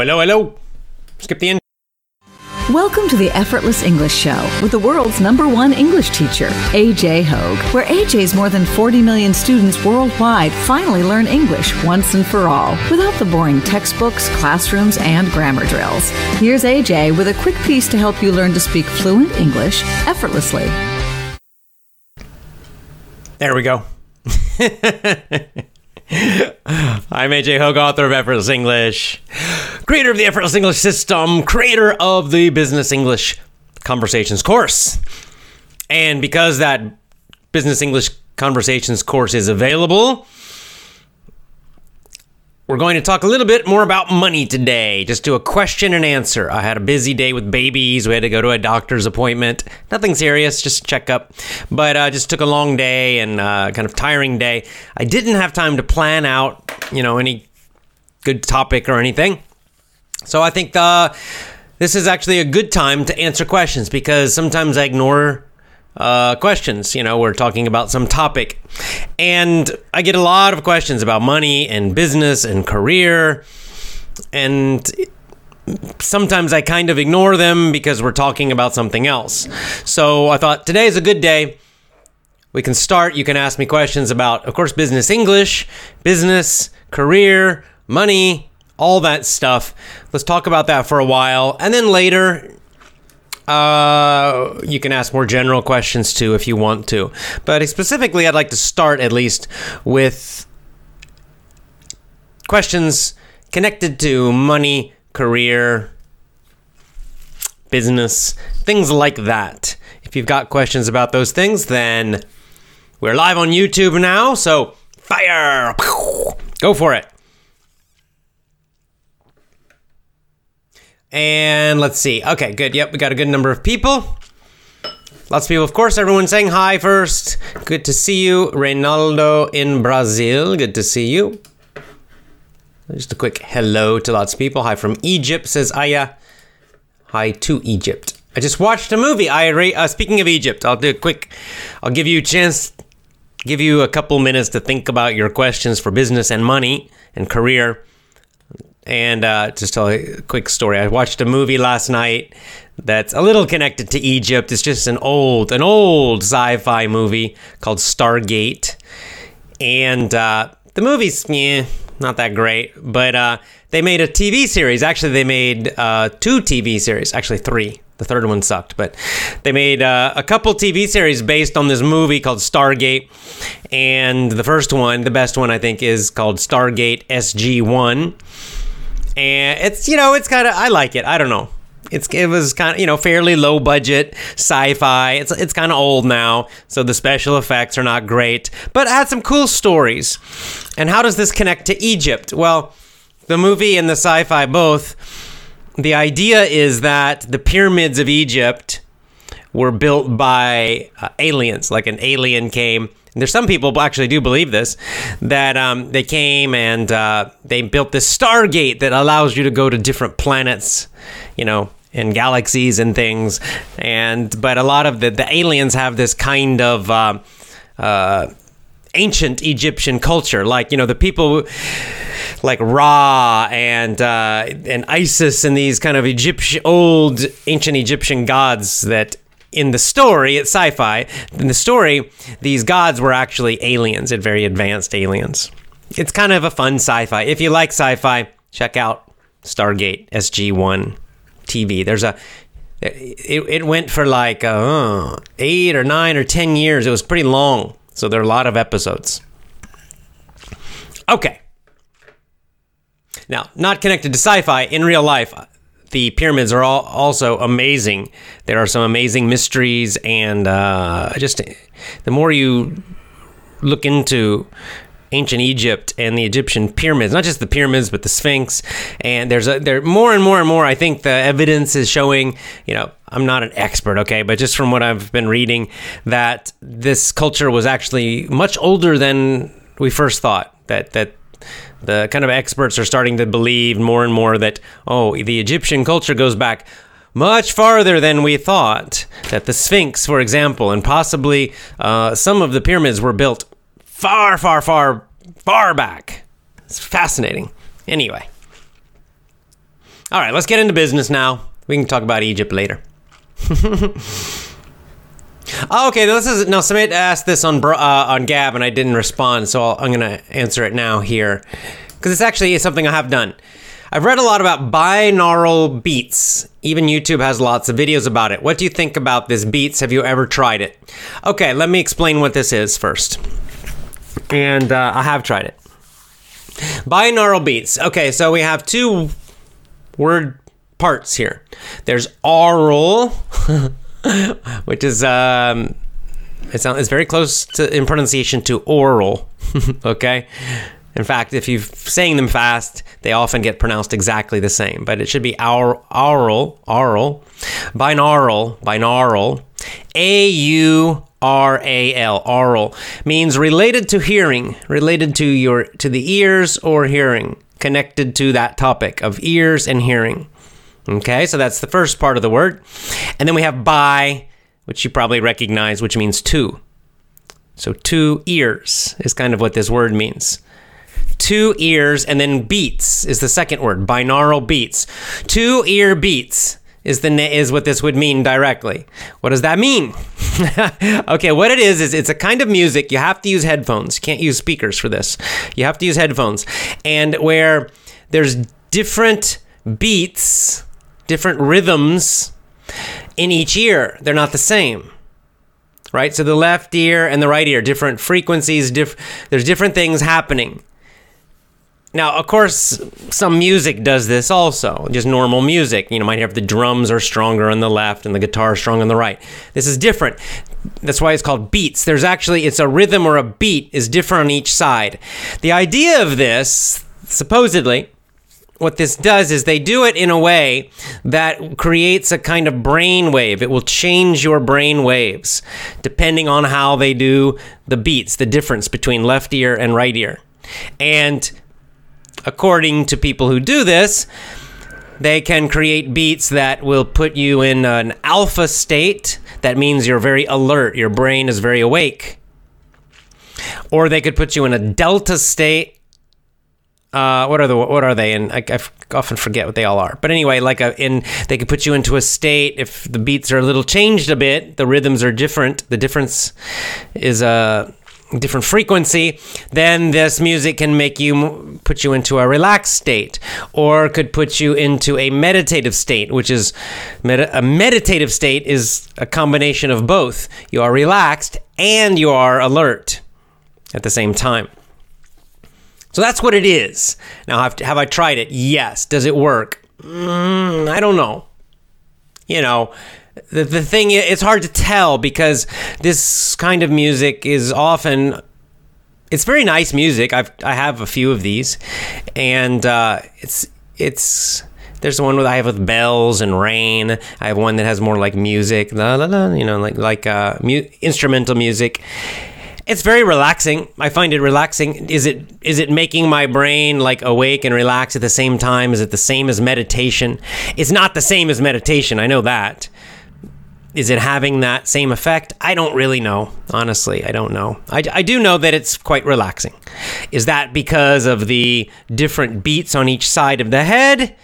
Hello, hello. Skip the in. Welcome to the Effortless English Show with the world's number one English teacher, AJ Hoge, where AJ's more than 40 million students worldwide finally learn English once and for all without the boring textbooks, classrooms, and grammar drills. Here's AJ with a quick piece to help you learn to speak fluent English effortlessly. There we go. I'm AJ Hoge, author of Effortless English, creator of the Effortless English System, creator of the Business English Conversations course. And because that Business English Conversations course is available, we're going to talk a little bit more about money today. Just do a question and answer. I had a busy day with babies. We had to go to a doctor's appointment. Nothing serious, just check up. But uh, just took a long day and uh, kind of tiring day. I didn't have time to plan out, you know, any good topic or anything. So I think uh, this is actually a good time to answer questions because sometimes I ignore uh, questions. You know, we're talking about some topic. And I get a lot of questions about money and business and career. And sometimes I kind of ignore them because we're talking about something else. So I thought today is a good day. We can start. You can ask me questions about, of course, business English, business, career, money, all that stuff. Let's talk about that for a while. And then later, uh, you can ask more general questions too if you want to. But specifically, I'd like to start at least with questions connected to money, career, business, things like that. If you've got questions about those things, then we're live on YouTube now, so fire! Go for it. And let's see. Okay, good. Yep, we got a good number of people. Lots of people, of course. Everyone saying hi first. Good to see you. Reynaldo in Brazil. Good to see you. Just a quick hello to lots of people. Hi from Egypt, says Aya. Hi to Egypt. I just watched a movie. I uh, speaking of Egypt, I'll do a quick. I'll give you a chance, give you a couple minutes to think about your questions for business and money and career. And uh, just tell a quick story. I watched a movie last night that's a little connected to Egypt. It's just an old, an old sci-fi movie called Stargate, and uh, the movie's yeah, not that great. But uh, they made a TV series. Actually, they made uh, two TV series. Actually, three. The third one sucked, but they made uh, a couple TV series based on this movie called Stargate. And the first one, the best one, I think, is called Stargate SG One and it's you know it's kind of I like it. I don't know. It's it was kind of you know fairly low budget sci-fi. It's it's kind of old now, so the special effects are not great, but it had some cool stories. And how does this connect to Egypt? Well, the movie and the sci-fi both. The idea is that the pyramids of Egypt were built by uh, aliens, like an alien came there's some people who actually do believe this that um, they came and uh, they built this Stargate that allows you to go to different planets, you know, and galaxies and things. And but a lot of the the aliens have this kind of uh, uh, ancient Egyptian culture, like you know the people like Ra and uh, and Isis and these kind of Egyptian old ancient Egyptian gods that in the story, it's sci fi. In the story, these gods were actually aliens and very advanced aliens. It's kind of a fun sci fi. If you like sci fi, check out Stargate SG1 TV. There's a. It, it went for like uh, eight or nine or ten years. It was pretty long. So there are a lot of episodes. Okay. Now, not connected to sci fi, in real life, the pyramids are all also amazing. There are some amazing mysteries, and uh, just the more you look into ancient Egypt and the Egyptian pyramids, not just the pyramids, but the Sphinx. And there's a, there more and more and more. I think the evidence is showing. You know, I'm not an expert, okay, but just from what I've been reading, that this culture was actually much older than we first thought. That that the kind of experts are starting to believe more and more that, oh, the Egyptian culture goes back much farther than we thought. That the Sphinx, for example, and possibly uh, some of the pyramids were built far, far, far far back. It's fascinating. Anyway. All right, let's get into business now. We can talk about Egypt later. oh, okay, this is asked this on uh, on Gab, and I didn't respond, so i am to answer it now here because it's actually something I have done. I've read a lot about binaural beats. Even YouTube has lots of videos about it. What do you think about this beats? Have you ever tried it? Okay, let me explain what this is first. And uh, I have tried it. Binaural beats. Okay, so we have two word parts here. There's aural, which is um, it sounds it's very close to in pronunciation to oral. okay. In fact, if you're saying them fast, they often get pronounced exactly the same. But it should be aural, aural, aural, binaural, binaural, A U R A L, aural means related to hearing, related to your to the ears or hearing, connected to that topic of ears and hearing. Okay, so that's the first part of the word. And then we have by, which you probably recognize, which means two. So two ears is kind of what this word means. Two ears, and then beats is the second word, binaural beats. Two ear beats is the is what this would mean directly. What does that mean? okay, what it is is it's a kind of music. You have to use headphones. You can't use speakers for this. You have to use headphones. And where there's different beats, different rhythms in each ear. They're not the same. Right? So the left ear and the right ear, different frequencies, diff- there's different things happening. Now, of course, some music does this also, just normal music. You know, might have the drums are stronger on the left and the guitar strong on the right. This is different. That's why it's called beats. There's actually, it's a rhythm or a beat is different on each side. The idea of this, supposedly, what this does is they do it in a way that creates a kind of brain wave. It will change your brain waves depending on how they do the beats, the difference between left ear and right ear. And according to people who do this, they can create beats that will put you in an alpha state. That means you're very alert, your brain is very awake. Or they could put you in a delta state. Uh, what are the what are they? And I, I often forget what they all are. But anyway, like a in they could put you into a state if the beats are a little changed a bit, the rhythms are different. The difference is a different frequency, then this music can make you put you into a relaxed state or could put you into a meditative state, which is med- a meditative state is a combination of both. You are relaxed and you are alert at the same time. So that's what it is. Now, have, have I tried it? Yes. Does it work? Mm, I don't know. You know, the, the thing it's hard to tell because this kind of music is often it's very nice music. I've I have a few of these, and uh, it's it's there's the one that I have with bells and rain. I have one that has more like music, la la la, you know, like like uh, mu- instrumental music. It's very relaxing. I find it relaxing. Is it is it making my brain like awake and relax at the same time? Is it the same as meditation? It's not the same as meditation. I know that. Is it having that same effect? I don't really know. Honestly, I don't know. I, I do know that it's quite relaxing. Is that because of the different beats on each side of the head?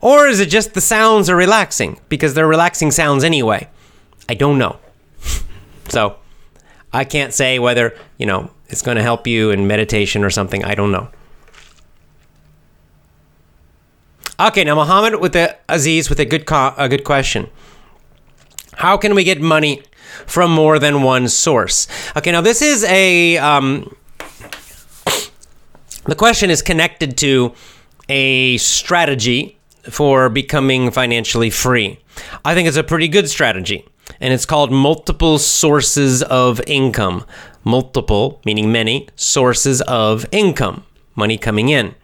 Or is it just the sounds are relaxing? Because they're relaxing sounds anyway. I don't know. so I can't say whether, you know, it's going to help you in meditation or something. I don't know. Okay, now Muhammad with the Aziz with a good co- a good question. How can we get money from more than one source? Okay, now this is a. Um, the question is connected to a strategy for becoming financially free. I think it's a pretty good strategy, and it's called multiple sources of income. Multiple, meaning many, sources of income, money coming in.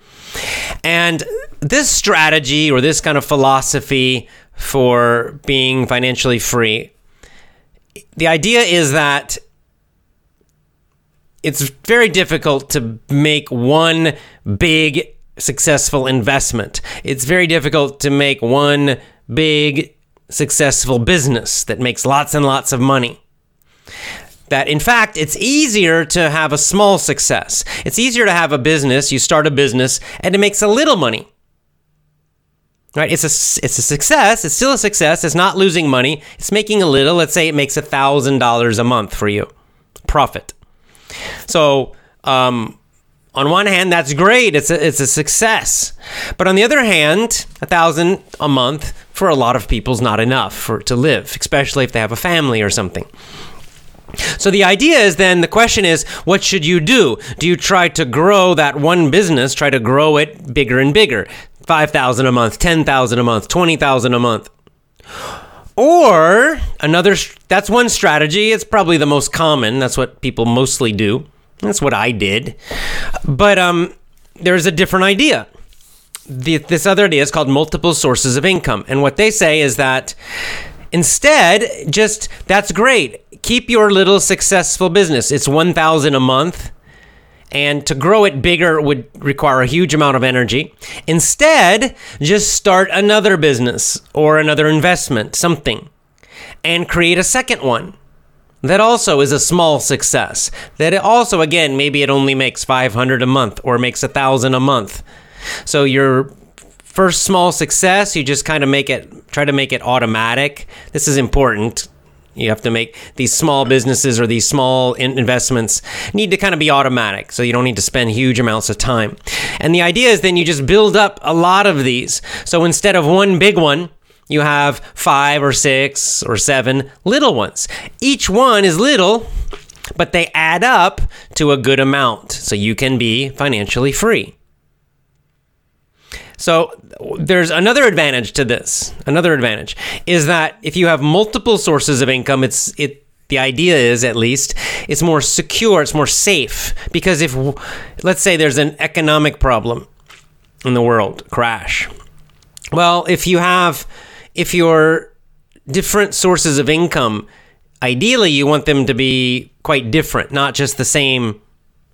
And this strategy or this kind of philosophy for being financially free. The idea is that it's very difficult to make one big successful investment. It's very difficult to make one big successful business that makes lots and lots of money. that in fact it's easier to have a small success. It's easier to have a business, you start a business and it makes a little money. Right? It's a it's a success, it's still a success, it's not losing money, it's making a little, let's say it makes a $1000 a month for you. Profit. So, um, on one hand, that's great. It's a, it's a success. But on the other hand, a thousand a month for a lot of people is not enough for to live, especially if they have a family or something. So the idea is then the question is, what should you do? Do you try to grow that one business, try to grow it bigger and bigger? 5,000 a month, 10,000 a month, 20,000 a month. Or another that's one strategy. It's probably the most common. That's what people mostly do. That's what I did. But um there's a different idea. The, this other idea is called multiple sources of income. And what they say is that instead, just that's great. Keep your little successful business. It's 1000 a month and to grow it bigger would require a huge amount of energy. Instead, just start another business or another investment, something, and create a second one that also is a small success. That also, again, maybe it only makes 500 a month or makes a thousand a month. So your first small success, you just kind of make it, try to make it automatic. This is important you have to make these small businesses or these small investments need to kind of be automatic, so you don't need to spend huge amounts of time. And the idea is then you just build up a lot of these. So instead of one big one, you have five or six or seven little ones. Each one is little, but they add up to a good amount, so you can be financially free. So there's another advantage to this. Another advantage is that if you have multiple sources of income, it's it the idea is at least it's more secure, it's more safe because if let's say there's an economic problem in the world, crash. Well, if you have if your different sources of income, ideally you want them to be quite different, not just the same,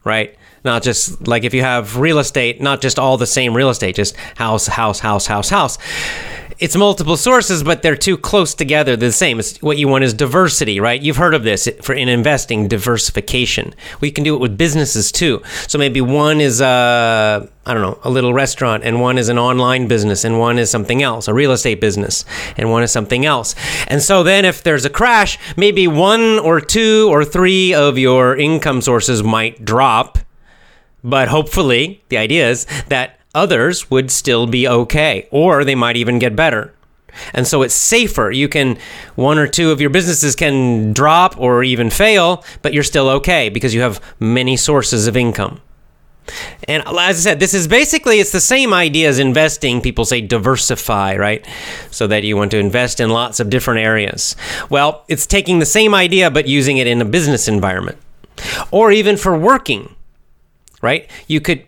right? Not just like if you have real estate, not just all the same real estate, just house, house, house, house, house. It's multiple sources, but they're too close together. They're the same. It's, what you want is diversity, right? You've heard of this for in investing, diversification. We can do it with businesses too. So maybe one is a, uh, don't know, a little restaurant, and one is an online business, and one is something else, a real estate business, and one is something else. And so then if there's a crash, maybe one or two or three of your income sources might drop but hopefully, the idea is that others would still be okay, or they might even get better. And so it's safer. You can, one or two of your businesses can drop or even fail, but you're still okay because you have many sources of income. And as I said, this is basically it's the same idea as investing. People say diversify, right? So that you want to invest in lots of different areas. Well, it's taking the same idea but using it in a business environment. Or even for working right? You could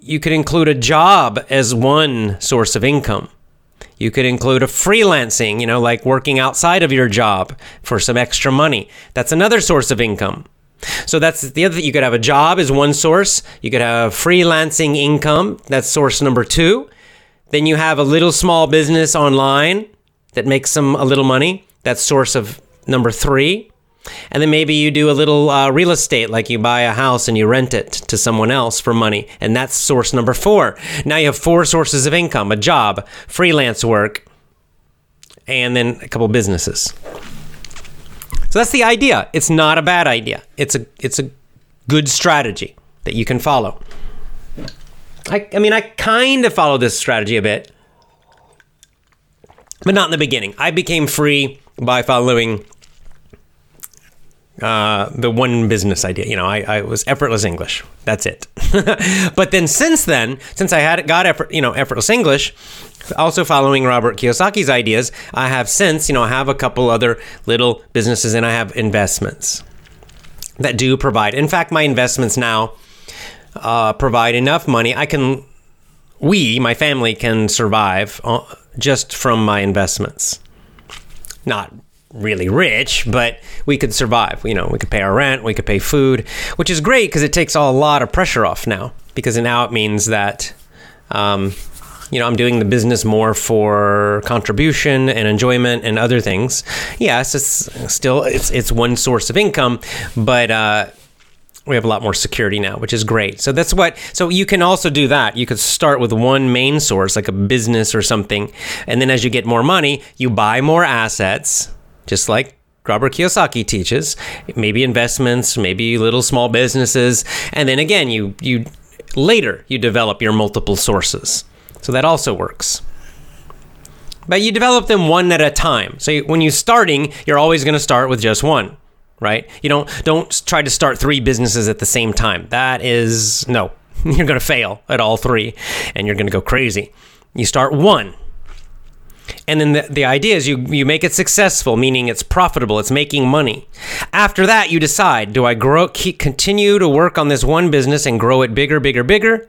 you could include a job as one source of income. You could include a freelancing, you know, like working outside of your job for some extra money. That's another source of income. So that's the other thing. You could have a job as one source. You could have freelancing income. That's source number two. Then you have a little small business online that makes some a little money. That's source of number three. And then maybe you do a little uh, real estate, like you buy a house and you rent it to someone else for money. And that's source number four. Now you have four sources of income a job, freelance work, and then a couple businesses. So that's the idea. It's not a bad idea. It's a it's a good strategy that you can follow. I, I mean, I kind of follow this strategy a bit, but not in the beginning. I became free by following uh, the one business idea. You know, I, I was effortless English. That's it. but then since then, since I had got effort, you know, effortless English, also following Robert Kiyosaki's ideas, I have since, you know, I have a couple other little businesses and I have investments that do provide. In fact, my investments now uh, provide enough money. I can, we, my family, can survive uh, just from my investments. Not really rich, but we could survive. You know, we could pay our rent, we could pay food, which is great because it takes a lot of pressure off now. Because now it means that um, you know, I'm doing the business more for contribution and enjoyment and other things. Yes, it's still it's it's one source of income, but uh, we have a lot more security now, which is great. So that's what. So you can also do that. You could start with one main source, like a business or something, and then as you get more money, you buy more assets, just like Robert Kiyosaki teaches. Maybe investments, maybe little small businesses, and then again, you you later you develop your multiple sources. So that also works. But you develop them one at a time. So when you're starting, you're always going to start with just one, right? You don't don't try to start three businesses at the same time. That is no. You're going to fail at all three and you're going to go crazy. You start one. And then the, the idea is you, you make it successful, meaning it's profitable, it's making money. After that, you decide do I grow, keep, continue to work on this one business and grow it bigger, bigger, bigger?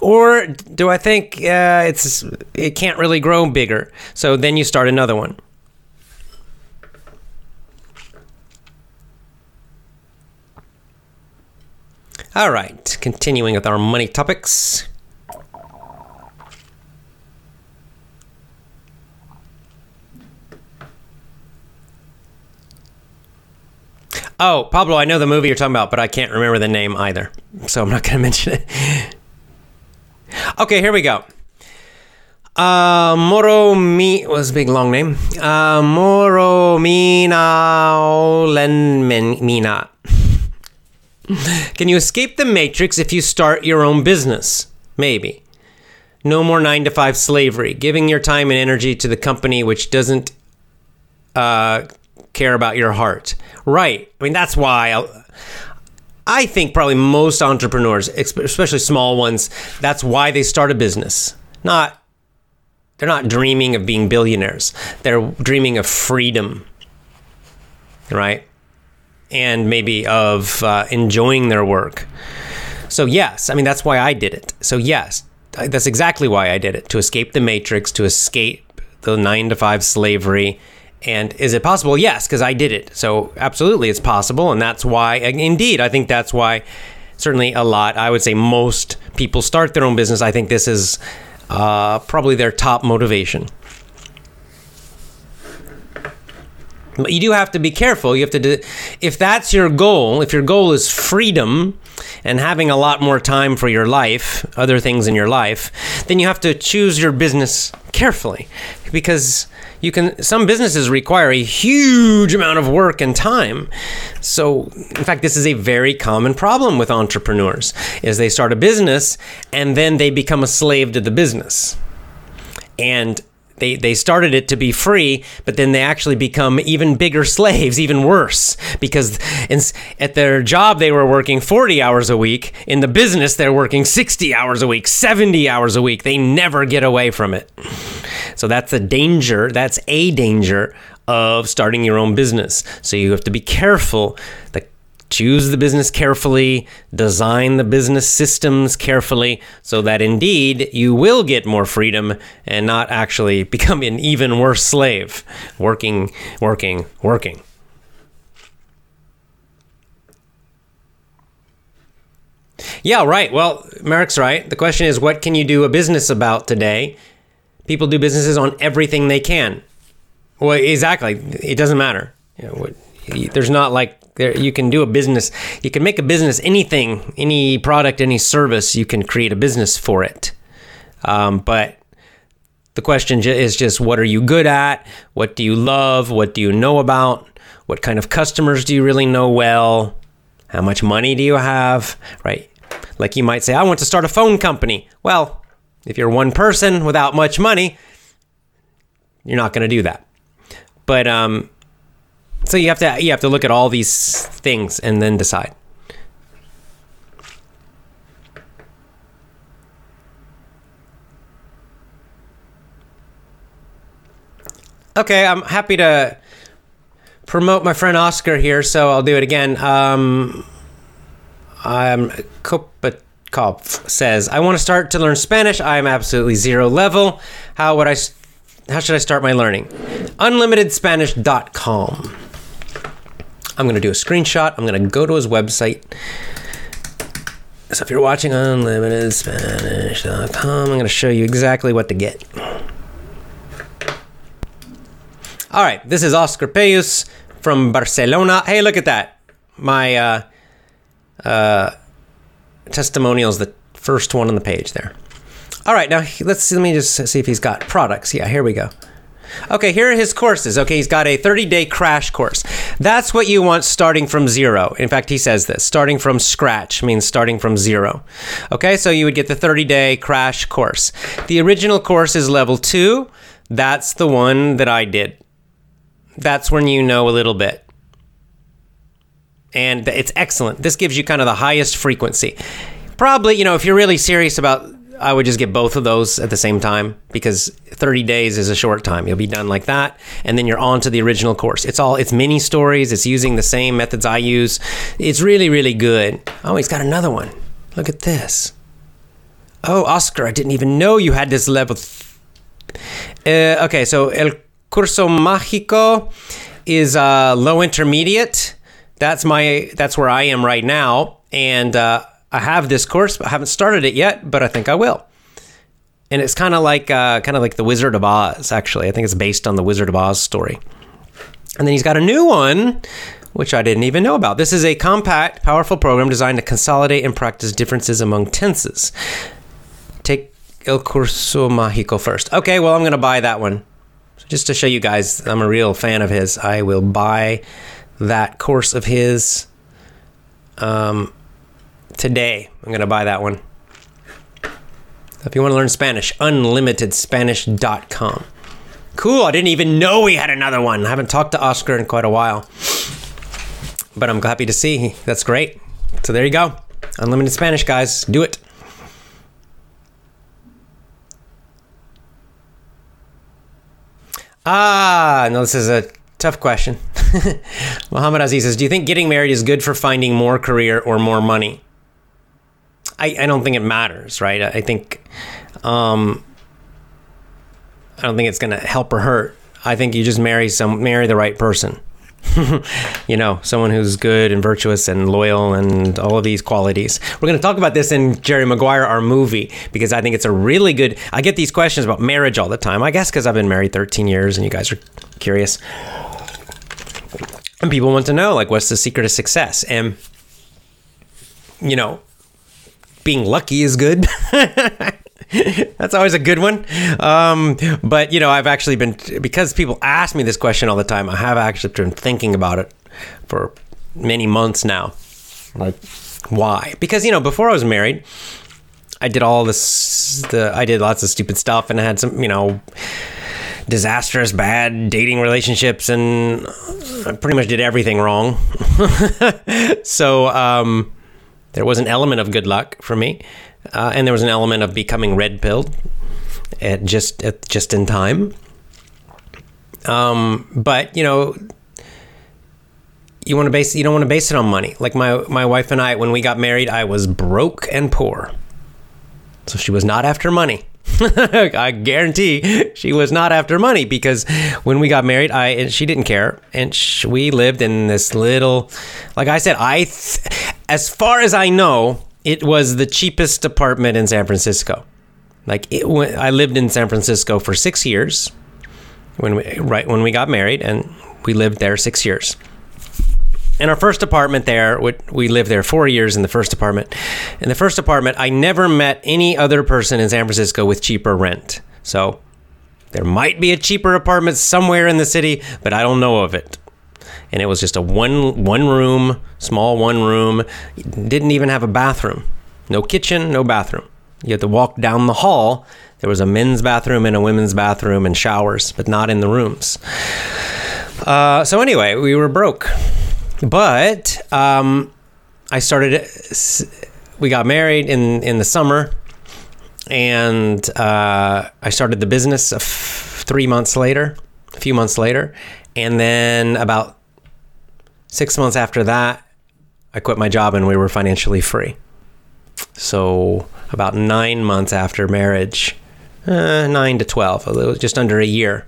Or do I think uh, it's it can't really grow bigger? So then you start another one. All right, continuing with our money topics. Oh, Pablo, I know the movie you're talking about, but I can't remember the name either. So I'm not going to mention it. Okay, here we go. Uh, Moro Mi was a big long name. Uh, Moro Mina Len Mina. Can you escape the matrix if you start your own business? Maybe. No more nine to five slavery. Giving your time and energy to the company which doesn't uh, care about your heart. Right. I mean, that's why. I, I think probably most entrepreneurs, especially small ones, that's why they start a business. Not they're not dreaming of being billionaires. They're dreaming of freedom, right? And maybe of uh, enjoying their work. So yes, I mean that's why I did it. So yes, that's exactly why I did it to escape the matrix, to escape the nine to five slavery, and is it possible? Yes, because I did it. So absolutely, it's possible, and that's why. Indeed, I think that's why. Certainly, a lot. I would say most people start their own business. I think this is uh, probably their top motivation. But you do have to be careful. You have to do, if that's your goal, if your goal is freedom and having a lot more time for your life, other things in your life, then you have to choose your business carefully. Because you can some businesses require a huge amount of work and time. So in fact this is a very common problem with entrepreneurs is they start a business and then they become a slave to the business. And they, they started it to be free, but then they actually become even bigger slaves, even worse, because in, at their job they were working 40 hours a week. In the business, they're working 60 hours a week, 70 hours a week. They never get away from it. So that's a danger. That's a danger of starting your own business. So you have to be careful. The choose the business carefully, design the business systems carefully, so that indeed you will get more freedom and not actually become an even worse slave, working, working, working. Yeah, right. Well, Merrick's right. The question is, what can you do a business about today? People do businesses on everything they can. Well, exactly. It doesn't matter. You know, there's not like there you can do a business you can make a business anything any product any service you can create a business for it. Um, but the question is just what are you good at? What do you love? What do you know about? What kind of customers do you really know well? How much money do you have? Right? Like you might say i want to start a phone company. Well if you're one person without much money you're not going to do that. But um, so you have to you have to look at all these things and then decide. Okay, I'm happy to promote my friend Oscar here, so I'll do it again. Um, I'm Kopakov says, I want to start to learn Spanish. I am absolutely zero level. How would I? How should I start my learning? Unlimitedspanish.com. I'm going to do a screenshot. I'm going to go to his website. So if you're watching unlimitedspanish.com, I'm going to show you exactly what to get. All right, this is Oscar Pérez from Barcelona. Hey, look at that. My uh, uh, testimonial's the first one on the page there. All right, now let's see, let me just see if he's got products. Yeah, here we go. Okay, here are his courses. Okay, he's got a 30 day crash course. That's what you want starting from zero. In fact, he says this starting from scratch means starting from zero. Okay, so you would get the 30 day crash course. The original course is level two. That's the one that I did. That's when you know a little bit. And it's excellent. This gives you kind of the highest frequency. Probably, you know, if you're really serious about I would just get both of those at the same time because 30 days is a short time. You'll be done like that, and then you're on to the original course. It's all it's mini stories. It's using the same methods I use. It's really really good. Oh, he's got another one. Look at this. Oh, Oscar, I didn't even know you had this level. Uh, okay, so El Curso Mágico is uh, low intermediate. That's my that's where I am right now, and. Uh, I have this course, but I haven't started it yet, but I think I will. And it's kind of like uh, kind of like the Wizard of Oz. Actually, I think it's based on the Wizard of Oz story. And then he's got a new one, which I didn't even know about. This is a compact, powerful program designed to consolidate and practice differences among tenses. Take El Curso Mágico first. Okay, well, I'm going to buy that one. So just to show you guys, I'm a real fan of his. I will buy that course of his. Um, today. I'm going to buy that one. If you want to learn Spanish, unlimitedspanish.com. Cool. I didn't even know we had another one. I haven't talked to Oscar in quite a while. But I'm happy to see. That's great. So there you go. Unlimited Spanish, guys. Do it. Ah, no, this is a tough question. Muhammad Aziz says Do you think getting married is good for finding more career or more money? I, I don't think it matters, right? I think um, I don't think it's going to help or hurt. I think you just marry some marry the right person. you know, someone who's good and virtuous and loyal and all of these qualities. We're going to talk about this in Jerry Maguire, our movie, because I think it's a really good. I get these questions about marriage all the time. I guess because I've been married 13 years and you guys are curious. And people want to know, like, what's the secret of success? And, you know, being lucky is good. That's always a good one. Um, but you know, I've actually been because people ask me this question all the time. I have actually been thinking about it for many months now. Like, why? Because you know, before I was married, I did all this. The I did lots of stupid stuff, and I had some, you know, disastrous, bad dating relationships, and I pretty much did everything wrong. so. Um, there was an element of good luck for me, uh, and there was an element of becoming red pilled at just at just in time. Um, but you know, you want to base you don't want to base it on money. Like my my wife and I, when we got married, I was broke and poor, so she was not after money. I guarantee she was not after money because when we got married, I she didn't care, and we lived in this little, like I said, I, th- as far as I know, it was the cheapest apartment in San Francisco. Like it, I lived in San Francisco for six years when we right when we got married, and we lived there six years in our first apartment there, we lived there four years in the first apartment. In the first apartment, I never met any other person in San Francisco with cheaper rent. So there might be a cheaper apartment somewhere in the city, but I don't know of it. And it was just a one one room, small one room. Didn't even have a bathroom. No kitchen, no bathroom. You had to walk down the hall. There was a men's bathroom and a women's bathroom and showers, but not in the rooms. Uh, so anyway, we were broke. But um, I started. We got married in in the summer, and uh, I started the business three months later, a few months later, and then about six months after that, I quit my job and we were financially free. So about nine months after marriage, uh, nine to twelve, just under a year,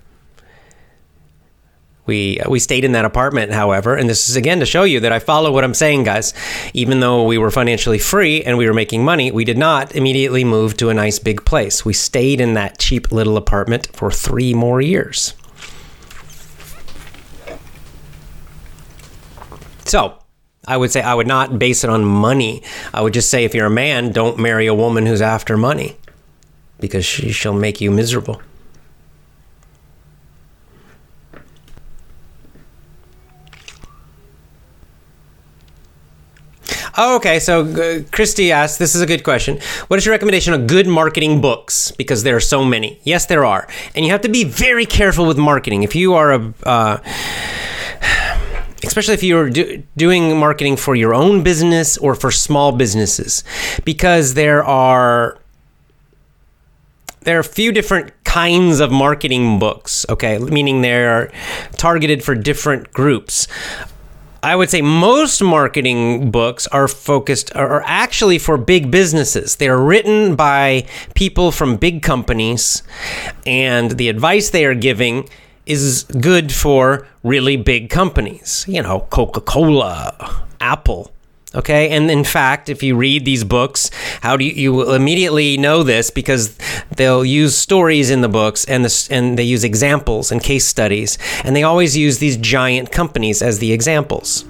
We we stayed in that apartment, however, and this is again to show you that I follow what I'm saying, guys. Even though we were financially free and we were making money, we did not immediately move to a nice big place. We stayed in that cheap little apartment for 3 more years. So, I would say I would not base it on money. I would just say if you're a man, don't marry a woman who's after money because she, she'll make you miserable. Okay. So uh, Christy asked, this is a good question. What is your recommendation of good marketing books? Because there are so many. Yes, there are. And you have to be very careful with marketing. If you are a. Uh, especially if you're do, doing marketing for your own business or for small businesses, because there are there are a few different kinds of marketing books. Okay, meaning they're targeted for different groups. I would say most marketing books are focused are actually for big businesses. They are written by people from big companies, and the advice they are giving is good for really big companies. You know, Coca Cola, Apple. Okay, and in fact, if you read these books, how do you, you immediately know this because they'll use stories in the books and the, and they use examples and case studies, and they always use these giant companies as the examples.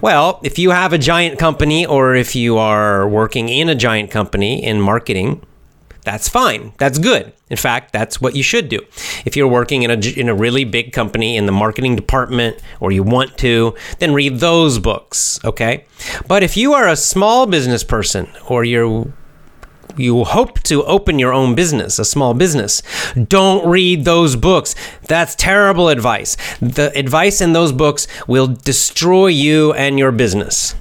Well, if you have a giant company or if you are working in a giant company in marketing, that's fine. That's good. In fact, that's what you should do. If you're working in a, in a really big company in the marketing department or you want to, then read those books, okay? But if you are a small business person or you're you hope to open your own business, a small business, don't read those books. That's terrible advice. The advice in those books will destroy you and your business.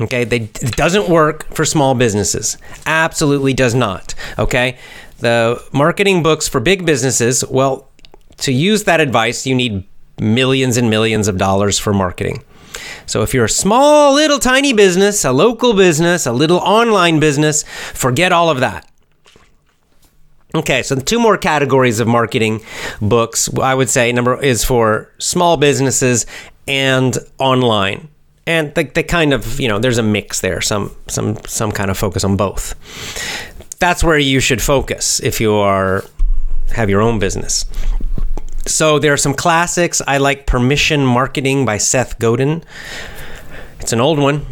Okay, they, it doesn't work for small businesses. Absolutely does not. Okay, the marketing books for big businesses, well, to use that advice, you need millions and millions of dollars for marketing. So if you're a small, little, tiny business, a local business, a little online business, forget all of that. Okay, so two more categories of marketing books I would say number is for small businesses and online and they, they kind of you know there's a mix there. Some some some kind of focus on both. That's where you should focus if you are have your own business. So there are some classics. I like permission marketing by seth godin. It's an old one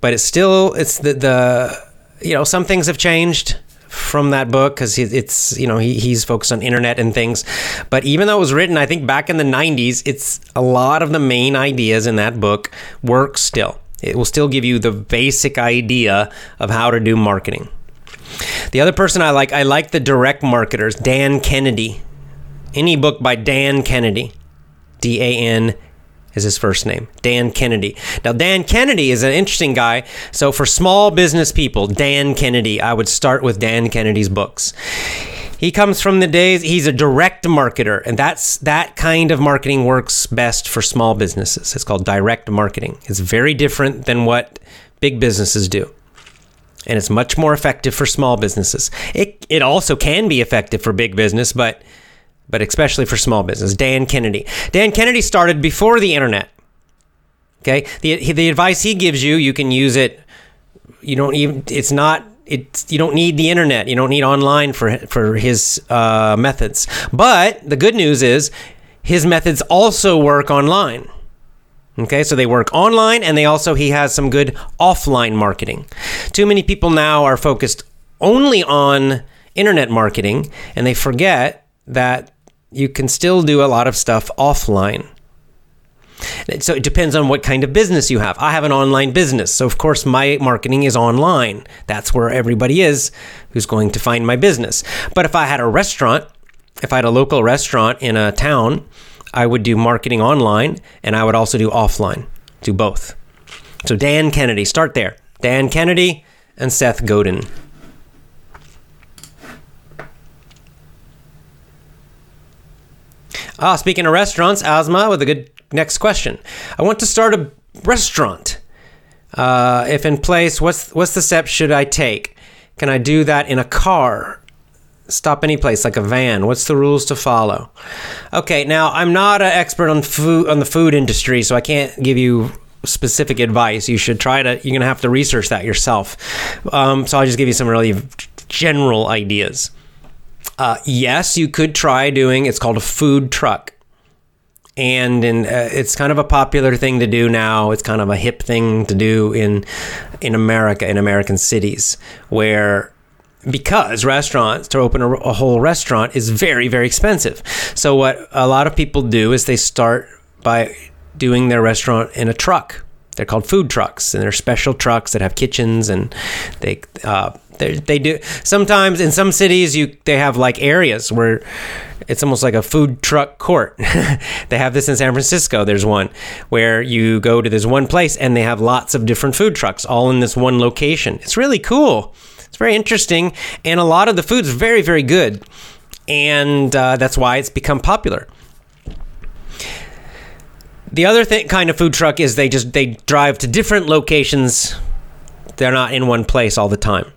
but it's still it's the, the you know some things have changed from that book because it's you know he, he's focused on internet and things. But even though it was written i think back in the 90s it's a lot of the main ideas in that book work still. It will still give you the basic idea of how to do marketing. The other person i like i like the direct marketers dan kennedy. Any book by dan kennedy d-a-n is his first name, Dan Kennedy. Now, Dan Kennedy is an interesting guy. So, for small business people, Dan Kennedy, I would start with Dan Kennedy's books. He comes from the days he's a direct marketer, and that's that kind of marketing works best for small businesses. It's called direct marketing. It's very different than what big businesses do. And it's much more effective for small businesses. It, it also can be effective for big business, but but especially for small business. Dan Kennedy. Dan Kennedy started before the internet. Okay, the the advice he gives you, you can use it. You don't even. It's not. It's you don't need the internet. You don't need online for for his uh, methods. But the good news is, his methods also work online. Okay, so they work online, and they also he has some good offline marketing. Too many people now are focused only on internet marketing, and they forget that you can still do a lot of stuff offline. So it depends on what kind of business you have. I have an online business, so of course my marketing is online. That's where everybody is who's going to find my business. But if I had a restaurant, if I had a local restaurant in a town, I would do marketing online and I would also do offline. Do both. So Dan Kennedy, start there. Dan Kennedy and Seth Godin. Ah, speaking of restaurants, Asma with a good next question. I want to start a restaurant. Uh, if in place, what's what's the steps should I take? Can I do that in a car? Stop any place like a van. What's the rules to follow? Okay, now I'm not an expert on food on the food industry, so I can't give you specific advice. You should try to. You're gonna have to research that yourself. Um, so I'll just give you some really general ideas. Uh, yes, you could try doing. It's called a food truck and in, uh, it's kind of a popular thing to do now. It's kind of a hip thing to do in in America, in American cities, where because restaurants to open a, a, whole restaurant is very very expensive. So what a lot of people do is they start by doing their restaurant in a truck. They're called food trucks, and they're special trucks that have kitchens, and they uh, they do sometimes in some cities you they have like areas where it's almost like a food truck court. they have this in San Francisco. There's one where you go to this one place and they have lots of different food trucks all in this one location. It's really cool. It's very interesting, and a lot of the food's very very good, and uh, that's why it's become popular. The other kind of food truck is they just they drive to different locations. They're not in one place all the time.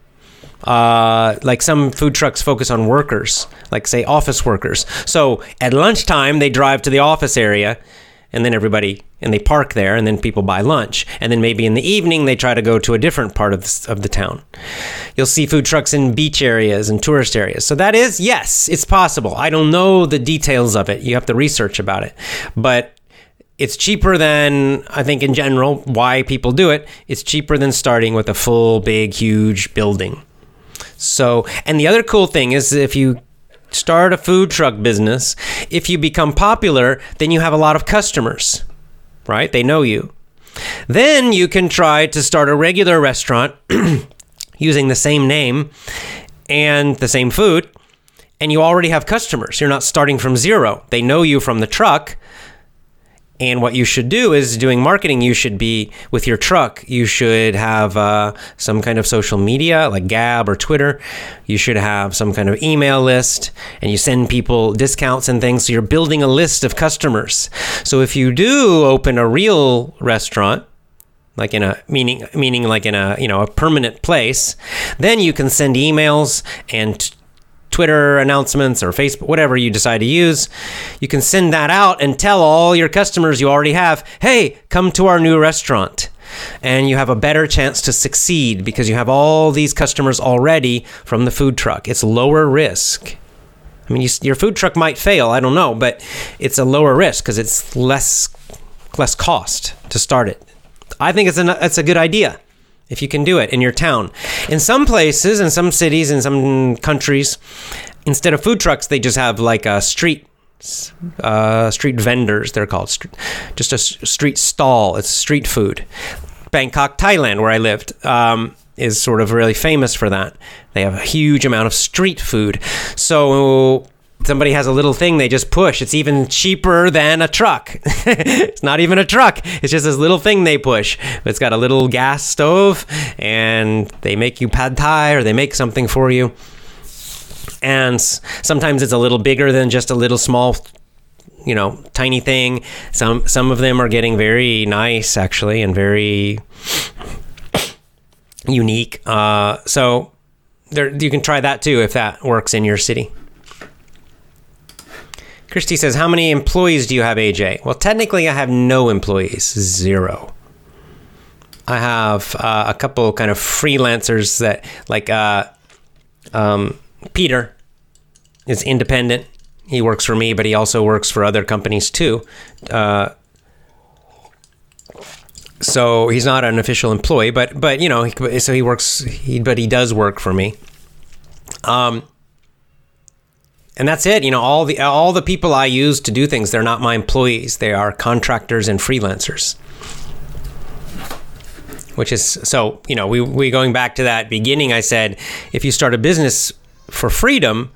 Uh, like some food trucks focus on workers, like say office workers. So at lunchtime, they drive to the office area and then everybody and they park there and then people buy lunch. And then maybe in the evening they try to go to a different part of the, of the town. You'll see food trucks in beach areas and tourist areas. So that is yes it's possible. I don't know the details of it. You have to research about it. But it's cheaper than i think in general why people do it. It's cheaper than starting with a full big huge building so, and the other cool thing is if you start a food truck business, if you become popular, then you have a lot of customers, right? They know you. Then you can try to start a regular restaurant using the same name and the same food, and you already have customers. You're not starting from zero. They know you from the truck, and what you should do is doing marketing. You should be with your truck. You should have uh, some kind of social media like Gab or Twitter. You should have some kind of email list and you send people discounts and things. So you're building a list of customers. So if you do open a real restaurant, like in a meaning meaning like in a you know a permanent place then you can send emails and Twitter announcements or Facebook, whatever you decide to use, you can send that out and tell all your customers you already have, hey, come to our new restaurant. And you have a better chance to succeed because you have all these customers already from the food truck. It's lower risk. I mean, you, your food truck might fail, I don't know, but it's a lower risk because it's less less cost to start it. I think it's a, it's a good idea if you can do it in your town. In some places, in some cities, in some countries, instead of food trucks, they just have like a street. Uh, street vendors, they're called. Just a street stall. It's street food. Bangkok, Thailand, where I lived, um, is sort of really famous for that. They have a huge amount of street food. So somebody has a little thing they just push. It's even cheaper than a truck. it's not even a truck. It's just this little thing they push. It's got a little gas stove and they make you pad thai or they make something for you. And sometimes it's a little bigger than just a little small you know, tiny thing. Some some of them are getting very nice actually and very unique. Uh, so there you can try that too if that works in your city. Christy says, How many employees do you have, AJ? Well, technically, I have no employees, zero. I have uh, a couple kind of freelancers that, like uh, um, Peter, is independent. He works for me, but he also works for other companies too. Uh, so he's not an official employee, but but you know, so he works. He but he does work for me. Um, and that's it. You know all the all the people i use to do things they're not my employees. They are contractors and freelancers. Which is so you know we we going back to that beginning i said if you start a business for freedom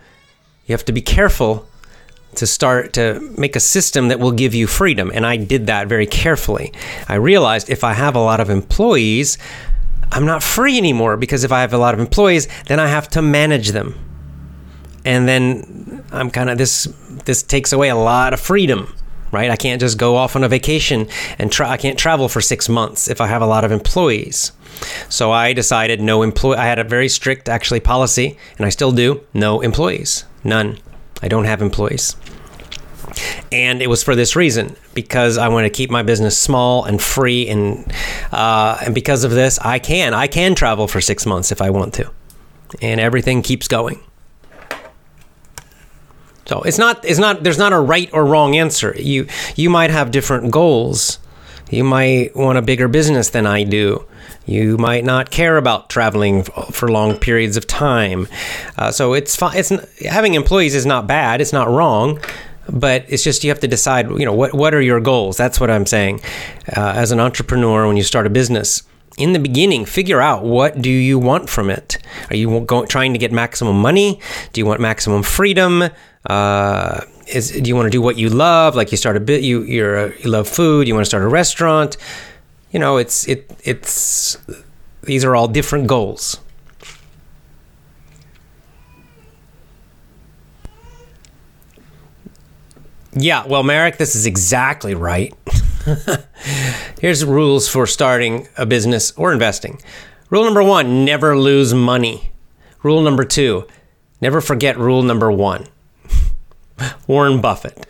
you have to be careful to start to make a system that will give you freedom. And i did that very carefully. I realized if i have a lot of employees i'm not free anymore because if i have a lot of employees then i have to manage them. And then I'm kind of this this takes away a lot of freedom, right? I can't just go off on a vacation and tra- I can't travel for six months if I have a lot of employees. So I decided no employee. I had a very strict actually policy, and I still do. No employees, none. I don't have employees. And it was for this reason because I want to keep my business small and free, and uh, and because of this, I can I can travel for six months if I want to, and everything keeps going. So it's not it's not there's not a right or wrong answer. You you might have different goals. You might want a bigger business than I do. You might not care about traveling for long periods of time. Uh, so it's fine. It's having employees is not bad. It's not wrong but it's just you have to decide you know what what are your goals that's what i'm saying uh, as an entrepreneur when you start a business in the beginning figure out what do you want from it are you going, trying to get maximum money do you want maximum freedom uh, is, do you want to do what you love like you start a bit you you're a, you love food you want to start a restaurant you know it's it it's these are all different goals Yeah, well, Merrick, this is exactly right. Here's rules for starting a business or investing. Rule number one never lose money. Rule number two never forget rule number one. Warren Buffett,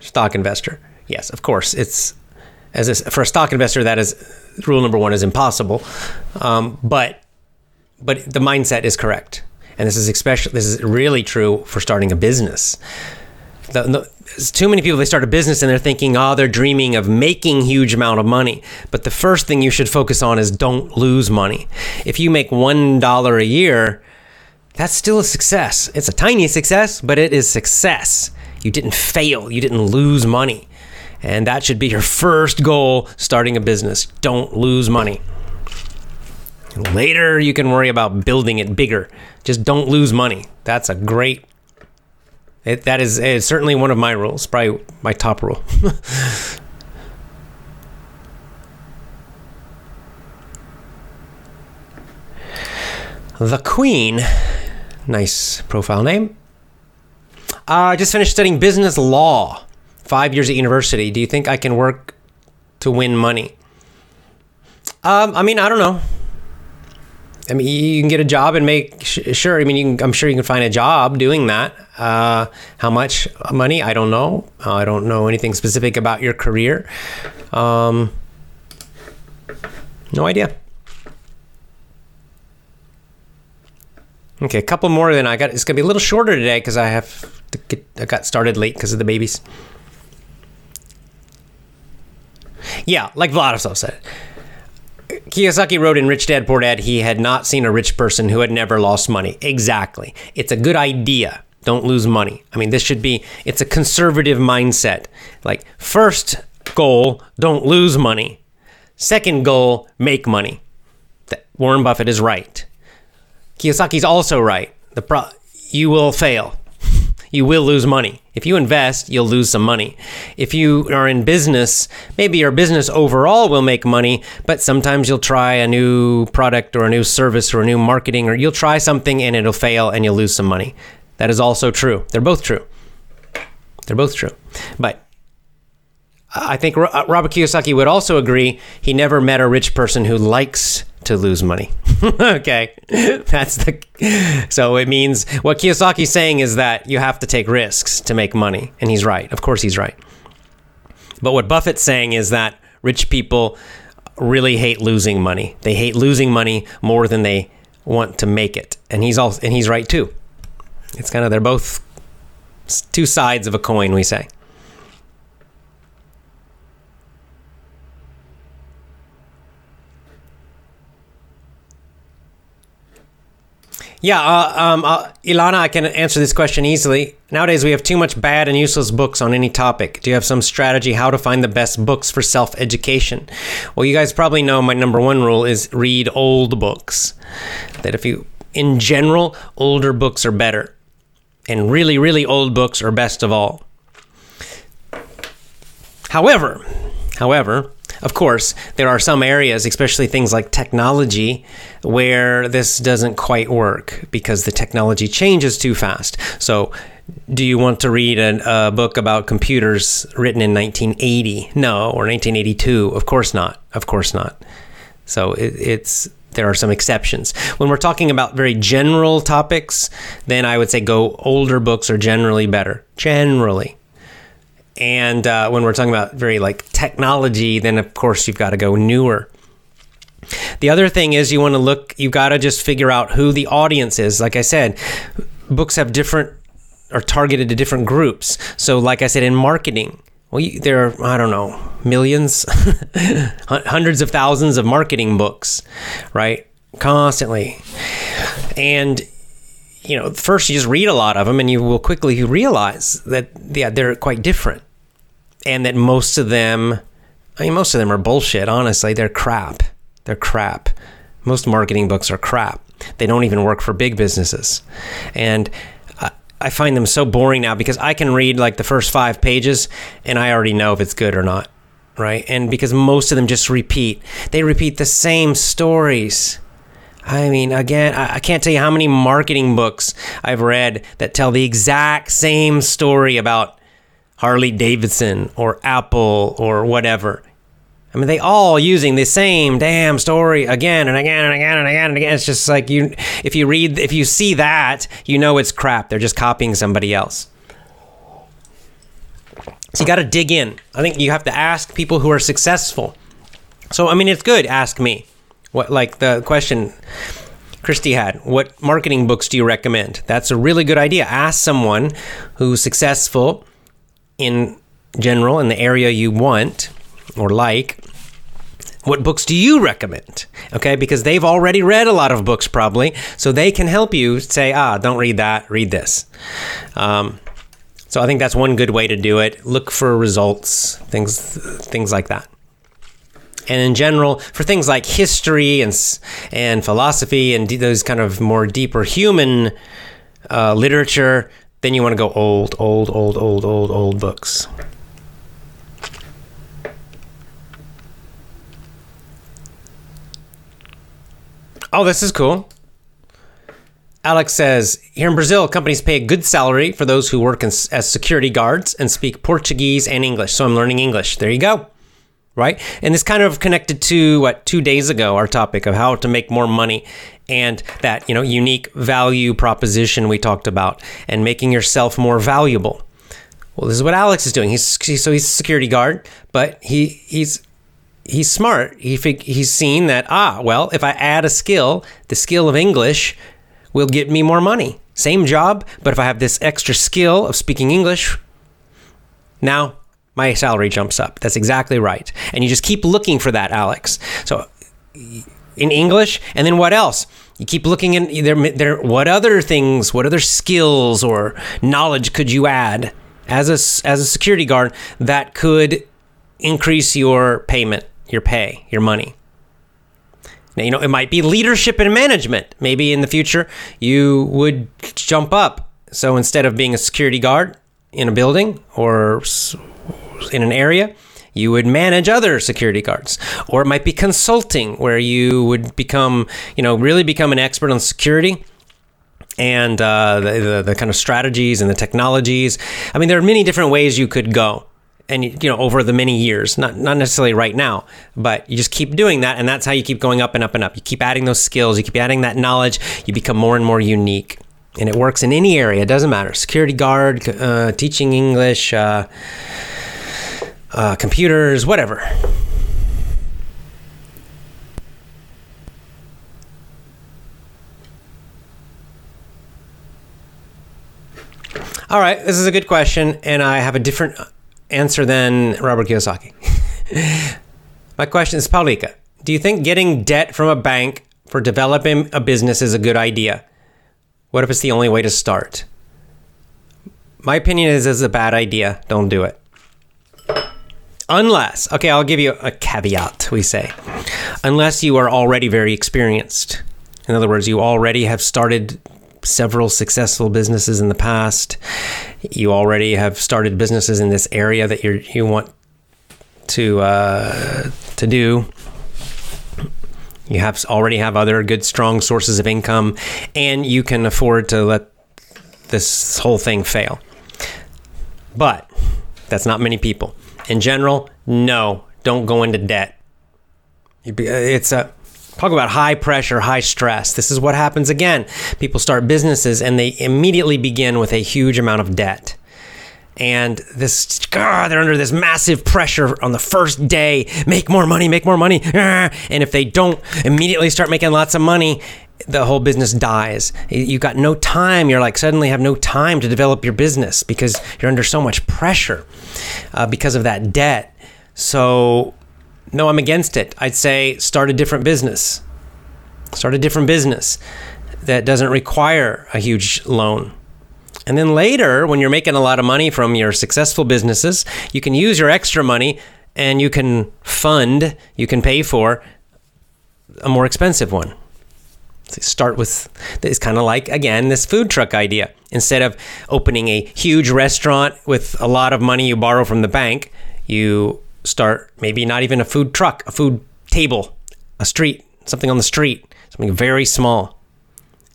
stock investor. Yes, of course, it's as a, for a stock investor that is rule number one is impossible, um, but but the mindset is correct, and this is especially this is really true for starting a business. The, the, too many people they start a business and they're thinking oh they're dreaming of making huge amount of money but the first thing you should focus on is don't lose money if you make one dollar a year that's still a success. It's a tiny success but it is success. You didn't fail. You didn't lose money. And that should be your first goal starting a business. Don't lose money. Later you can worry about building it bigger. Just don't lose money. That's a great it, that is, is certainly one of my rules, probably my top rule. the Queen, nice profile name. I uh, just finished studying business law, five years at university. Do you think I can work to win money? Um, I mean, I don't know. I mean, you can get a job and make sure. I mean, can, I'm sure you can find a job doing that. Uh, how much money? I don't know. Uh, I don't know anything specific about your career. Um, no idea. Okay, a couple more. Then I got. It's gonna be a little shorter today because I have to get. I got started late because of the babies. Yeah, like Vladisław said. Kiyosaki wrote in Rich Dad Poor Dad he had not seen a rich person who had never lost money. Exactly. It's a good idea. Don't lose money. I mean, this should be, it's a conservative mindset. Like, first goal, don't lose money. Second goal, make money. Warren Buffett is right. Kiyosaki's also right. The pro- you will fail you will lose money. If you invest, you'll lose some money. If you are in business, maybe your business overall will make money, but sometimes you'll try a new product or a new service or a new marketing, or you'll try something and it'll fail and you'll lose some money. That is also true. They're both true. They're both true. But I think uh, Robert Kiyosaki would also agree he never met a rich person who likes to lose money. okay. That's the So it means what Kiyosaki's saying is that you have to take risks to make money, and he's right. Of course he's right. But what Buffett's saying is that rich people really hate losing money. They hate losing money more than they want to make it. And he's all and he's right too. It's kind of they're both two sides of a coin, we say. Yeah, uh, um, uh, Ilana, I can answer this question easily. Nowadays, we have too much bad and useless books on any topic. Do you have some strategy how to find the best books for self education? Well, you guys probably know my number one rule is read old books. That if you, in general, older books are better. And really, really old books are best of all. However, however, of course, there are some areas, especially things like technology, where this doesn't quite work because the technology changes too fast. So do you want to read a, a book about computers written in 1980? No, or 1982? Of course not. Of course not. So it, it's there are some exceptions. When we're talking about very general topics, then I would say go older books are generally better. Generally. And uh, when we're talking about very like technology, then of course you've got to go newer. The other thing is you want to look, you've got to just figure out who the audience is. Like I said, books have different, are targeted to different groups. So, like I said, in marketing, well, you, there are, I don't know, millions, hundreds of thousands of marketing books, right? Constantly. And, you know, first you just read a lot of them and you will quickly realize that, yeah, they're quite different. And that most of them, I mean, most of them are bullshit, honestly. They're crap. They're crap. Most marketing books are crap. They don't even work for big businesses. And I find them so boring now because I can read like the first five pages and I already know if it's good or not. Right. And because most of them just repeat, they repeat the same stories. I mean, again, I can't tell you how many marketing books I've read that tell the exact same story about Harley Davidson or Apple or whatever. I mean, they all using the same damn story again and again and again and again and again. It's just like you, if you read, if you see that, you know it's crap. They're just copying somebody else. So you got to dig in. I think you have to ask people who are successful. So I mean, it's good. Ask me. What like the question Christy had? What marketing books do you recommend? That's a really good idea. Ask someone who's successful in general in the area you want or like, what books do you recommend? Okay, because they've already read a lot of books probably, so they can help you say, ah, don't read that, read this. Um, so I think that's one good way to do it. Look for results, things, things like that. And in general, for things like history and and philosophy and those kind of more deeper human uh, literature, then you want to go old, old, old, old, old, old books. Oh, this is cool. Alex says here in Brazil, companies pay a good salary for those who work as, as security guards and speak Portuguese and English. So I'm learning English. There you go. Right? And this kind of connected to what two days ago, our topic of how to make more money and that, you know, unique value proposition we talked about and making yourself more valuable. Well, this is what Alex is doing. He's so he's a security guard, but he he's he's smart. He he's seen that ah, well, if I add a skill, the skill of English will get me more money. Same job, but if I have this extra skill of speaking English, now my salary jumps up. That's exactly right. And you just keep looking for that, Alex. So in English, and then what else? You keep looking in there. There, what other things? What other skills or knowledge could you add as a as a security guard that could increase your payment? your pay, your money. Now, you know, it might be leadership and management. Maybe in the future you would jump up. So instead of being a security guard in a building or in an area, you would manage other security guards. Or it might be consulting where you would become, you know, really become an expert on security and uh, the, the, the kind of strategies and the technologies. I mean, there are many different ways you could go and you know over the many years not not necessarily right now but you just keep doing that and that's how you keep going up and up and up you keep adding those skills you keep adding that knowledge you become more and more unique and it works in any area it doesn't matter security guard uh, teaching english uh, uh, computers whatever all right this is a good question and i have a different answer than Robert Kiyosaki. My question is, Paulika, do you think getting debt from a bank for developing a business is a good idea? What if it's the only way to start? My opinion is it's a bad idea. Don't do it. Unless, okay, I'll give you a caveat, we say. Unless you are already very experienced. In other words, you already have started several successful businesses in the past. You already have started businesses in this area that you you want to uh, to do. You have already have other good strong sources of income, and you can afford to let this whole thing fail. But that's not many people. In general, no, don't go into debt. It's a talk about high pressure, high stress. This is what happens again. People start businesses and they immediately begin with a huge amount of debt. And this, ah, they're under this massive pressure on the first day. Make more money, make more money. And if they don't immediately start making lots of money, the whole business dies. You've got no time. You're like suddenly have no time to develop your business because you're under so much pressure uh, because of that debt. So, no, I'm against it. I'd say start a different business. Start a different business that doesn't require a huge loan. And then later, when you're making a lot of money from your successful businesses, you can use your extra money and you can fund, you can pay for a more expensive one. Start with it's kind of like again this food truck idea. Instead of opening a huge restaurant with a lot of money you borrow from the bank, you start maybe not even a food truck, a food table, a street, something on the street, something very small.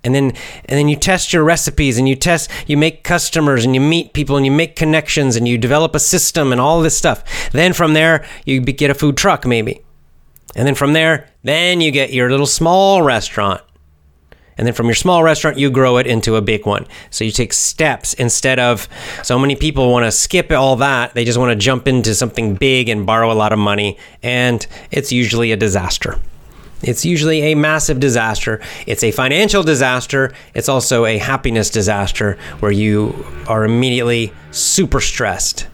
And then and then you test your recipes and you test you make customers and you meet people and you make connections and you develop a system and all this stuff. Then from there you get a food truck maybe. And then from there then you get your little small restaurant and then from your small restaurant you grow it into a big one so you take steps instead of so many people want to skip all that they just want to jump into something big and borrow a lot of money and it's usually a disaster it's usually a massive disaster. It's a financial disaster. It's also a happiness disaster where you are immediately super stressed.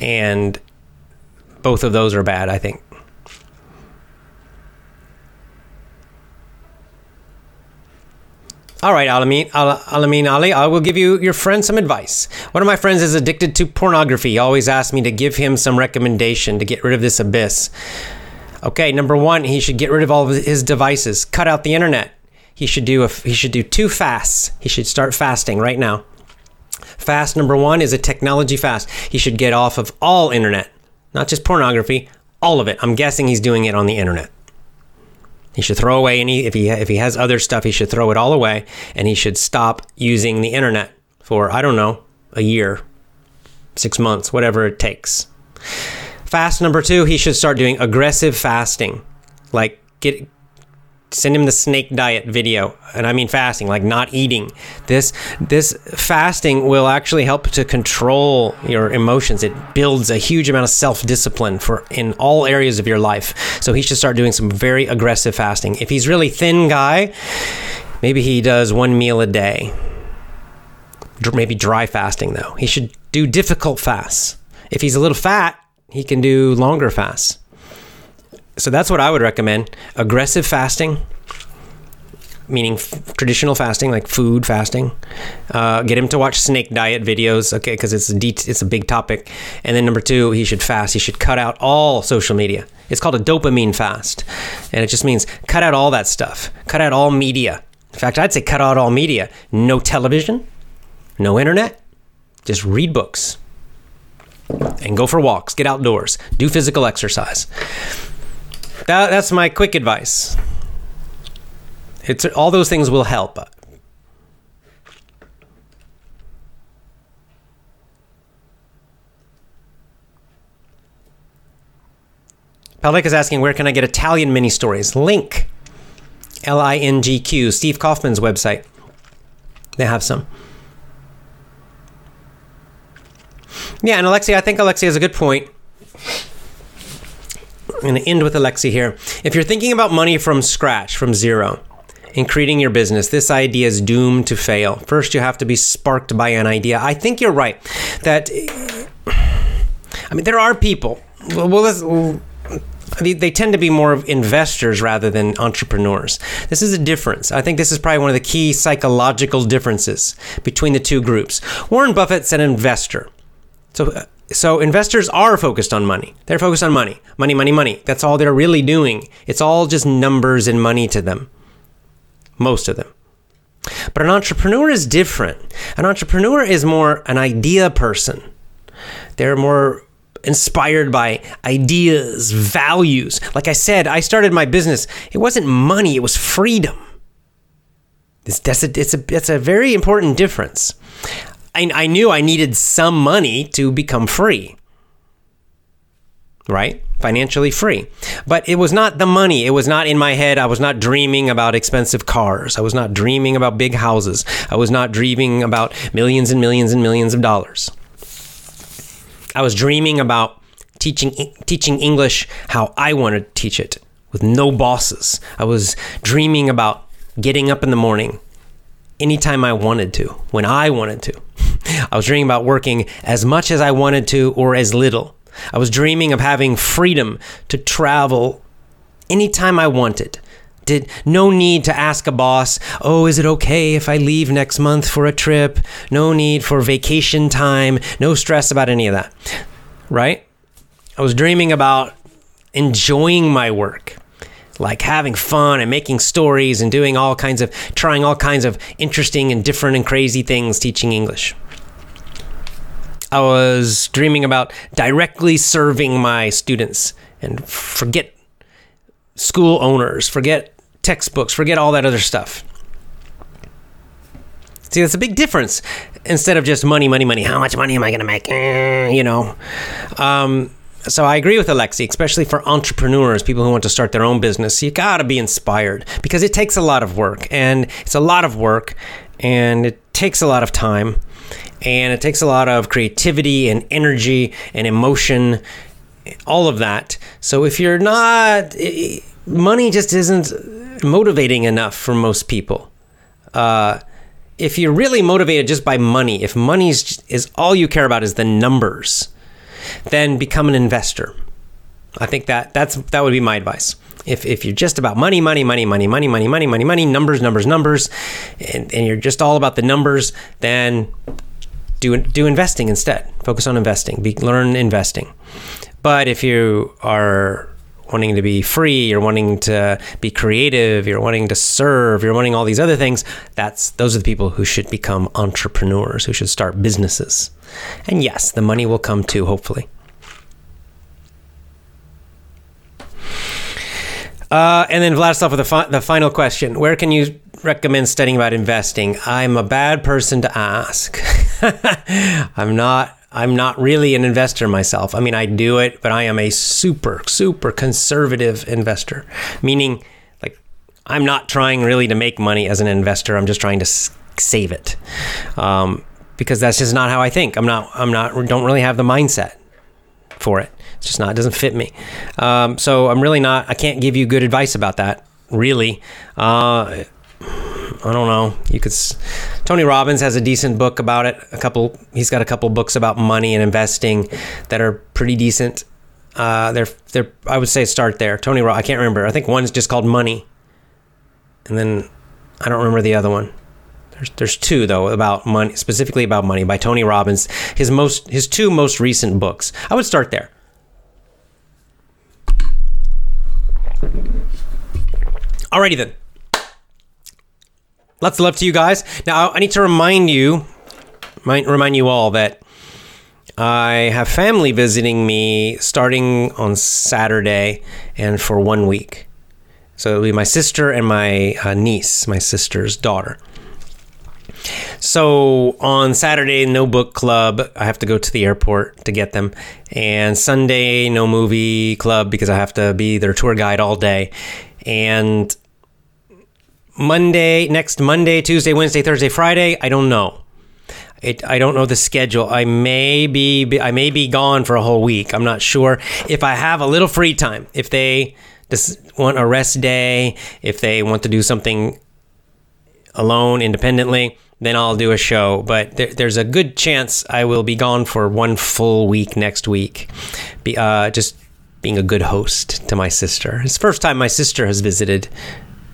And both of those are bad, I think. All right, Alamin, Alamin Ali, I will give you your friend some advice. One of my friends is addicted to pornography. He always asks me to give him some recommendation to get rid of this abyss. Okay, number one, he should get rid of all of his devices, cut out the internet. He should do a, he should do two fasts. He should start fasting right now. Fast number one is a technology fast. He should get off of all internet, not just pornography, all of it. I'm guessing he's doing it on the internet. He should throw away any if he if he has other stuff, he should throw it all away, and he should stop using the internet for I don't know a year, six months, whatever it takes. Fast number two, he should start doing aggressive fasting. Like get send him the snake diet video and i mean fasting like not eating. This this fasting will actually help to control your emotions. It builds a huge amount of self-discipline for in all areas of your life. So he should start doing some very aggressive fasting. If he's really thin guy maybe he does one meal a day. Maybe dry fasting though. He should do difficult fasts. If he's a little fat he can do longer fasts. So that's what I would recommend. Aggressive fasting, meaning f- traditional fasting, like food fasting. Uh, get him to watch snake diet videos, okay, because it's a it's a big topic. And then number two, he should fast. He should cut out all social media. It's called a dopamine fast, and it just means cut out all that stuff. Cut out all media. In fact, I'd say cut out all media. No television, no internet. Just read books and go for walks, get outdoors, do physical exercise. That, that's my quick advice. It's all those things will help. Palik is asking, where can I get Italian mini stories? LingQ, L I N G Q, Steve Kaufmann's website. They have some. Yeah, and Alexi, I think Alexi has a good point. I'm going to end with Alexi here. If you're thinking about money from scratch, from zero, in creating your business, this idea is doomed to fail. First, you have to be sparked by an idea. I think you're right that, I mean, there are people. Well, well they tend to be more of investors rather than entrepreneurs. This is a difference. I think this is probably one of the key psychological differences between the two groups. Warren Buffett's an investor. So, uh, so investors are focused on money. They're focused on money, money, money, money. That's all they're really doing. It's all just numbers and money to them. Most of them. But an entrepreneur is different. An entrepreneur is more an idea person. They're more inspired by ideas, values. Like I said, I started my business. It wasn't money, it was freedom. It's, that's a, it's, a, it's a very important difference. I, I knew I needed some money to become free, right? Financially free. But it was not the money. It was not in my head. I was not dreaming about expensive cars. I was not dreaming about big houses. I was not dreaming about millions and millions and millions of dollars. I was dreaming about teaching teaching English how I wanted to teach it with no bosses. I was dreaming about getting up in the morning anytime I wanted to, when I wanted to. I was dreaming about working as much as I wanted to or as little. I was dreaming of having freedom to travel anytime I wanted. Did no need to ask a boss, "Oh, is it okay if I leave next month for a trip?" No need for vacation time, no stress about any of that. Right? I was dreaming about enjoying my work like having fun and making stories and doing all kinds of trying all kinds of interesting and different and crazy things teaching English. I was dreaming about directly serving my students and forget school owners, forget textbooks, forget all that other stuff. See, that's a big difference. Instead of just money, money, money, how much money am I going to make? Eh, you know. Um, so I agree with Alexi, especially for entrepreneurs, people who want to start their own business. You got to be inspired because it takes a lot of work and it's a lot of work and it takes a lot of time and it takes a lot of creativity and energy and emotion, all of that. So if you're not, money just isn't motivating enough for most people. Uh, if you're really motivated just by money, if money is, is all you care about is the numbers, then become an investor. I think that that's that would be my advice. If, if you're just about money, money, money, money, money, money, money, money, money, numbers, numbers, numbers, and, and you're just all about the numbers, then do do investing instead. Focus on investing. Be, learn investing. But if you are wanting to be free, you're wanting to be creative, you're wanting to serve, you're wanting all these other things, that's those are the people who should become entrepreneurs, who should start businesses. And yes, the money will come too, hopefully. Uh, and then Vladislav with the, fi- the final question: Where can you recommend studying about investing? I'm a bad person to ask. I'm not. I'm not really an investor myself. I mean, I do it, but I am a super, super conservative investor. Meaning, like, I'm not trying really to make money as an investor. I'm just trying to save it. Um, because that's just not how I think. I'm not. I'm not. Don't really have the mindset for it. It's just not. It doesn't fit me. Um, so I'm really not. I can't give you good advice about that. Really. Uh, I don't know. You could. Tony Robbins has a decent book about it. A couple. He's got a couple books about money and investing that are pretty decent. Uh, they're they're. I would say start there. Tony. I can't remember. I think one's just called Money, and then I don't remember the other one. There's, there's two though about money, specifically about money by Tony Robbins. His most his two most recent books. I would start there. Alrighty then. Lots of love to you guys. Now I need to remind you, remind you all that I have family visiting me starting on Saturday and for one week. So it'll be my sister and my uh, niece, my sister's daughter. So on Saturday, no book club. I have to go to the airport to get them. And Sunday, no movie club because I have to be their tour guide all day. And Monday, next Monday, Tuesday, Wednesday, Thursday, Friday, I don't know. It, I don't know the schedule. I may be I may be gone for a whole week. I'm not sure if I have a little free time. If they just want a rest day, if they want to do something alone independently, then I'll do a show. But there, there's a good chance I will be gone for one full week next week. Be, uh, just being a good host to my sister. It's the first time my sister has visited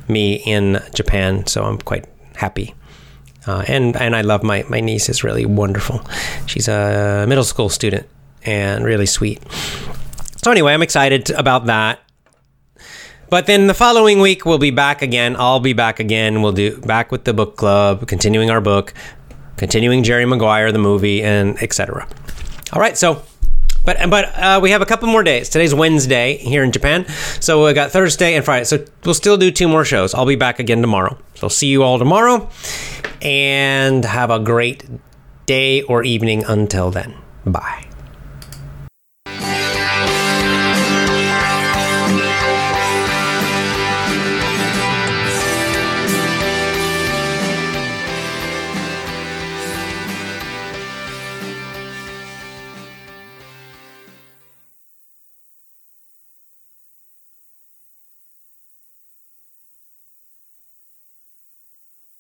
me in Japan, so I'm quite happy. Uh, and and I love my my niece is really wonderful. She's a middle school student and really sweet. So anyway, I'm excited about that. But then the following week we'll be back again. I'll be back again. We'll do back with the book club, continuing our book, continuing Jerry Maguire the movie, and etc. All right, so But but uh, we have a couple more days. Today's Wednesday here in Japan, so we got Thursday and Friday. So we'll still do two more shows. I'll be back again tomorrow. So see you all tomorrow, and have a great day or evening until then. Bye.